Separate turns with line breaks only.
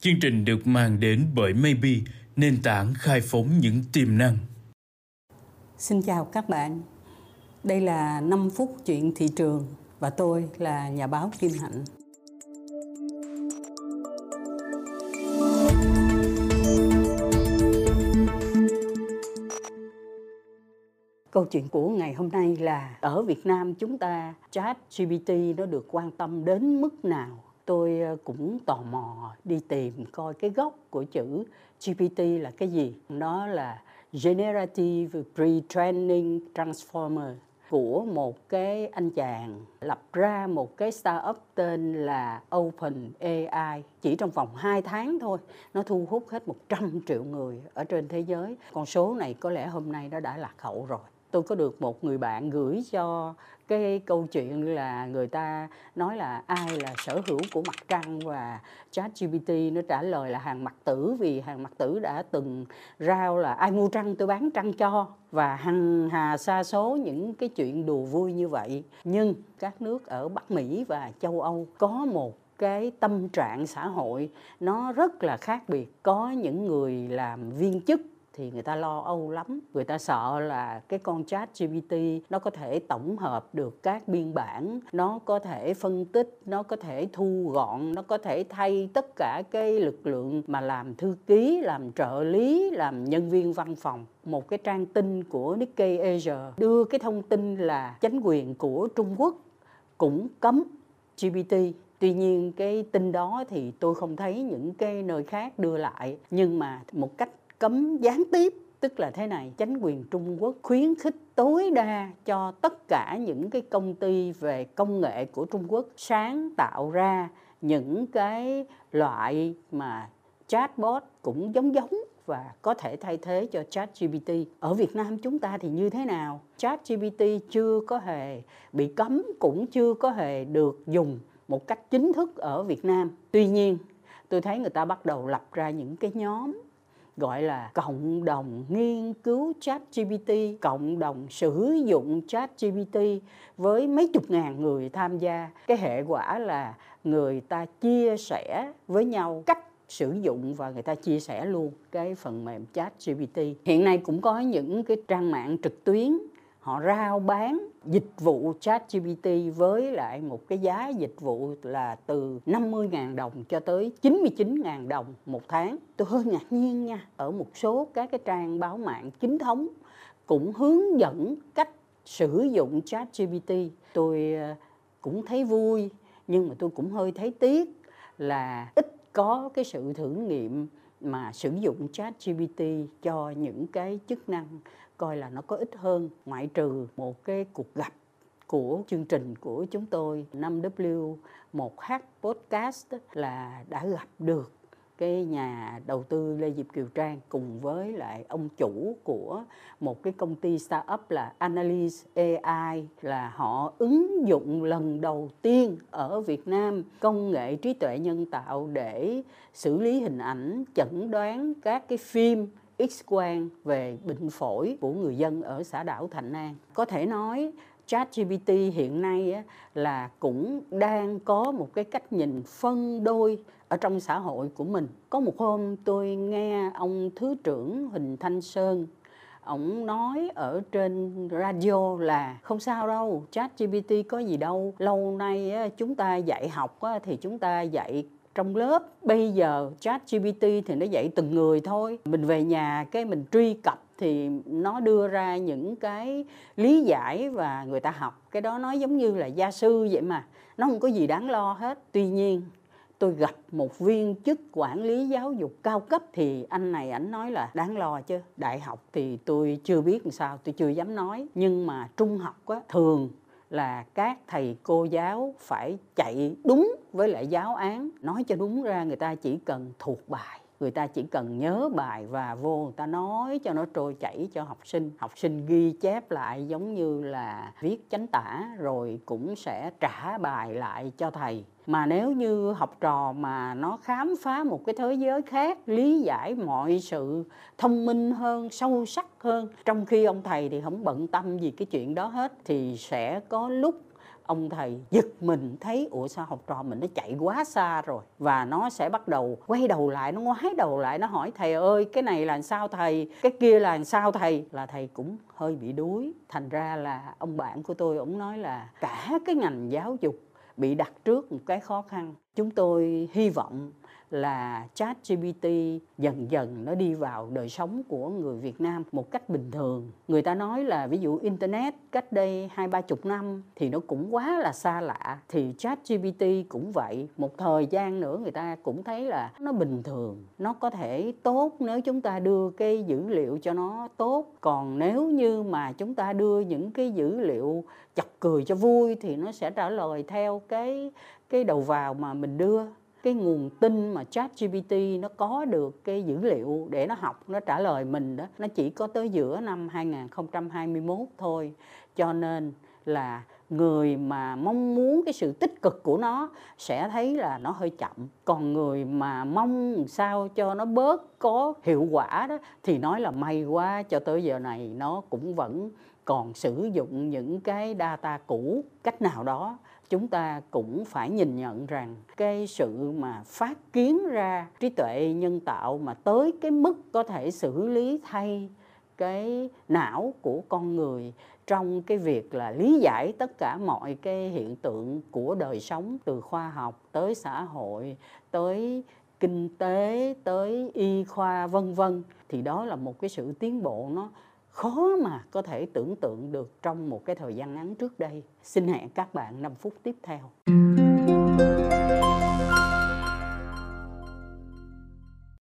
Chương trình được mang đến bởi Maybe, nền tảng khai phóng những tiềm năng.
Xin chào các bạn. Đây là 5 phút chuyện thị trường và tôi là nhà báo Kim Hạnh. Câu chuyện của ngày hôm nay là ở Việt Nam chúng ta chat GPT nó được quan tâm đến mức nào tôi ờ, cũng tò mò đi tìm coi cái gốc của chữ GPT là cái gì. Nó là Generative Pre-training Transformer của một cái anh chàng lập ra một cái startup tên là Open AI chỉ trong vòng 2 tháng thôi, nó thu hút hết 100 triệu người ở trên thế giới. Con số này có lẽ hôm nay nó đã lạc hậu rồi tôi có được một người bạn gửi cho cái câu chuyện là người ta nói là ai là sở hữu của mặt trăng và chat GPT nó trả lời là hàng mặt tử vì hàng mặt tử đã từng rao là ai mua trăng tôi bán trăng cho và hằng hà xa số những cái chuyện đùa vui như vậy. Nhưng các nước ở Bắc Mỹ và châu Âu có một cái tâm trạng xã hội nó rất là khác biệt. Có những người làm viên chức thì người ta lo âu lắm. Người ta sợ là cái con chat GPT nó có thể tổng hợp được các biên bản, nó có thể phân tích, nó có thể thu gọn, nó có thể thay tất cả cái lực lượng mà làm thư ký, làm trợ lý, làm nhân viên văn phòng. Một cái trang tin của Nikkei Asia đưa cái thông tin là chính quyền của Trung Quốc cũng cấm GPT Tuy nhiên cái tin đó thì tôi không thấy những cái nơi khác đưa lại. Nhưng mà một cách cấm gián tiếp tức là thế này chính quyền trung quốc khuyến khích tối đa cho tất cả những cái công ty về công nghệ của trung quốc sáng tạo ra những cái loại mà chatbot cũng giống giống và có thể thay thế cho chat GPT. Ở Việt Nam chúng ta thì như thế nào? Chat GPT chưa có hề bị cấm cũng chưa có hề được dùng một cách chính thức ở Việt Nam. Tuy nhiên, tôi thấy người ta bắt đầu lập ra những cái nhóm gọi là cộng đồng nghiên cứu chat GPT, cộng đồng sử dụng chat GPT với mấy chục ngàn người tham gia. Cái hệ quả là người ta chia sẻ với nhau cách sử dụng và người ta chia sẻ luôn cái phần mềm chat GPT. Hiện nay cũng có những cái trang mạng trực tuyến họ rao bán dịch vụ chat GPT với lại một cái giá dịch vụ là từ 50.000 đồng cho tới 99.000 đồng một tháng. Tôi hơi ngạc nhiên nha, ở một số các cái trang báo mạng chính thống cũng hướng dẫn cách sử dụng chat GPT. Tôi ờ, cũng thấy vui nhưng mà tôi cũng hơi thấy tiếc là ít có cái sự thử nghiệm mà sử dụng chat GPT cho những cái chức năng coi là nó có ích hơn, ngoại trừ một cái cuộc gặp của chương trình của chúng tôi 5W 1H podcast là đã gặp được cái nhà đầu tư Lê Diệp Kiều Trang cùng với lại ông chủ của một cái công ty startup là Analyze AI là họ ứng dụng lần đầu tiên ở Việt Nam công nghệ trí tuệ nhân tạo để xử lý hình ảnh, chẩn đoán các cái phim X quang về bệnh phổi của người dân ở xã đảo Thạnh An. Có thể nói ChatGPT hiện nay là cũng đang có một cái cách nhìn phân đôi ở trong xã hội của mình. Có một hôm tôi nghe ông Thứ trưởng Huỳnh Thanh Sơn ông nói ở trên radio là không sao đâu chat gpt có gì đâu. Lâu nay chúng ta dạy học thì chúng ta dạy trong lớp. Bây giờ chat gpt thì nó dạy từng người thôi. Mình về nhà cái mình truy cập thì nó đưa ra những cái lý giải và người ta học. Cái đó nói giống như là gia sư vậy mà. Nó không có gì đáng lo hết. Tuy nhiên, tôi gặp một viên chức quản lý giáo dục cao cấp thì anh này ảnh nói là đáng lo chứ, đại học thì tôi chưa biết làm sao, tôi chưa dám nói. Nhưng mà trung học á, thường là các thầy cô giáo phải chạy đúng với lại giáo án, nói cho đúng ra người ta chỉ cần thuộc bài người ta chỉ cần nhớ bài và vô, người ta nói cho nó trôi chảy cho học sinh. Học sinh ghi chép lại giống như là viết chánh tả, rồi cũng sẽ trả bài lại cho thầy. Mà nếu như học trò mà nó khám phá một cái thế giới khác, lý giải mọi sự thông minh hơn, sâu sắc hơn, trong khi ông thầy thì không bận tâm gì cái chuyện đó hết, thì sẽ có lúc ông thầy giật mình thấy, ủa sao học trò mình nó chạy quá xa rồi? Và nó sẽ bắt đầu quay đầu lại, nó ngoái đầu lại, nó hỏi, thầy ơi, cái này là sao thầy? Cái kia là sao thầy? Là thầy cũng hơi bị đuối. Thành ra là ông bạn của tôi, ông nói là cả cái ngành giáo dục bị đặt trước một cái khó khăn. Chúng tôi hy vọng là chat GPT dần dần nó đi vào đời sống của người Việt Nam một cách bình thường. Người ta nói là ví dụ Internet cách đây hai, ba chục năm thì nó cũng quá là xa lạ. Thì chat GPT cũng vậy. Một thời gian nữa người ta cũng thấy là nó bình thường. Nó có thể tốt nếu chúng ta đưa cái dữ liệu cho nó tốt. Còn nếu như mà chúng ta đưa những cái dữ liệu chọc cười cho vui thì nó sẽ trả lời theo cái cái đầu vào mà mình đưa cái nguồn tin mà chat GPT nó có được cái dữ liệu để nó học, nó trả lời mình đó, nó chỉ có tới giữa năm 2021 thôi. Cho nên là người mà mong muốn cái sự tích cực của nó sẽ thấy là nó hơi chậm. Còn người mà mong sao cho nó bớt có hiệu quả đó, thì nói là may quá, cho tới giờ này nó cũng vẫn còn sử dụng những cái data cũ cách nào đó, chúng ta cũng phải nhìn nhận rằng cái sự mà phát kiến ra trí tuệ nhân tạo mà tới cái mức có thể xử lý thay cái não của con người trong cái việc là lý giải tất cả mọi cái hiện tượng của đời sống, từ khoa học tới xã hội, tới kinh tế, tới y khoa, vân vân, thì đó là một cái sự tiến bộ nó khó mà có thể tưởng tượng được trong một cái thời gian ngắn trước đây. Xin hẹn các bạn 5 phút tiếp theo.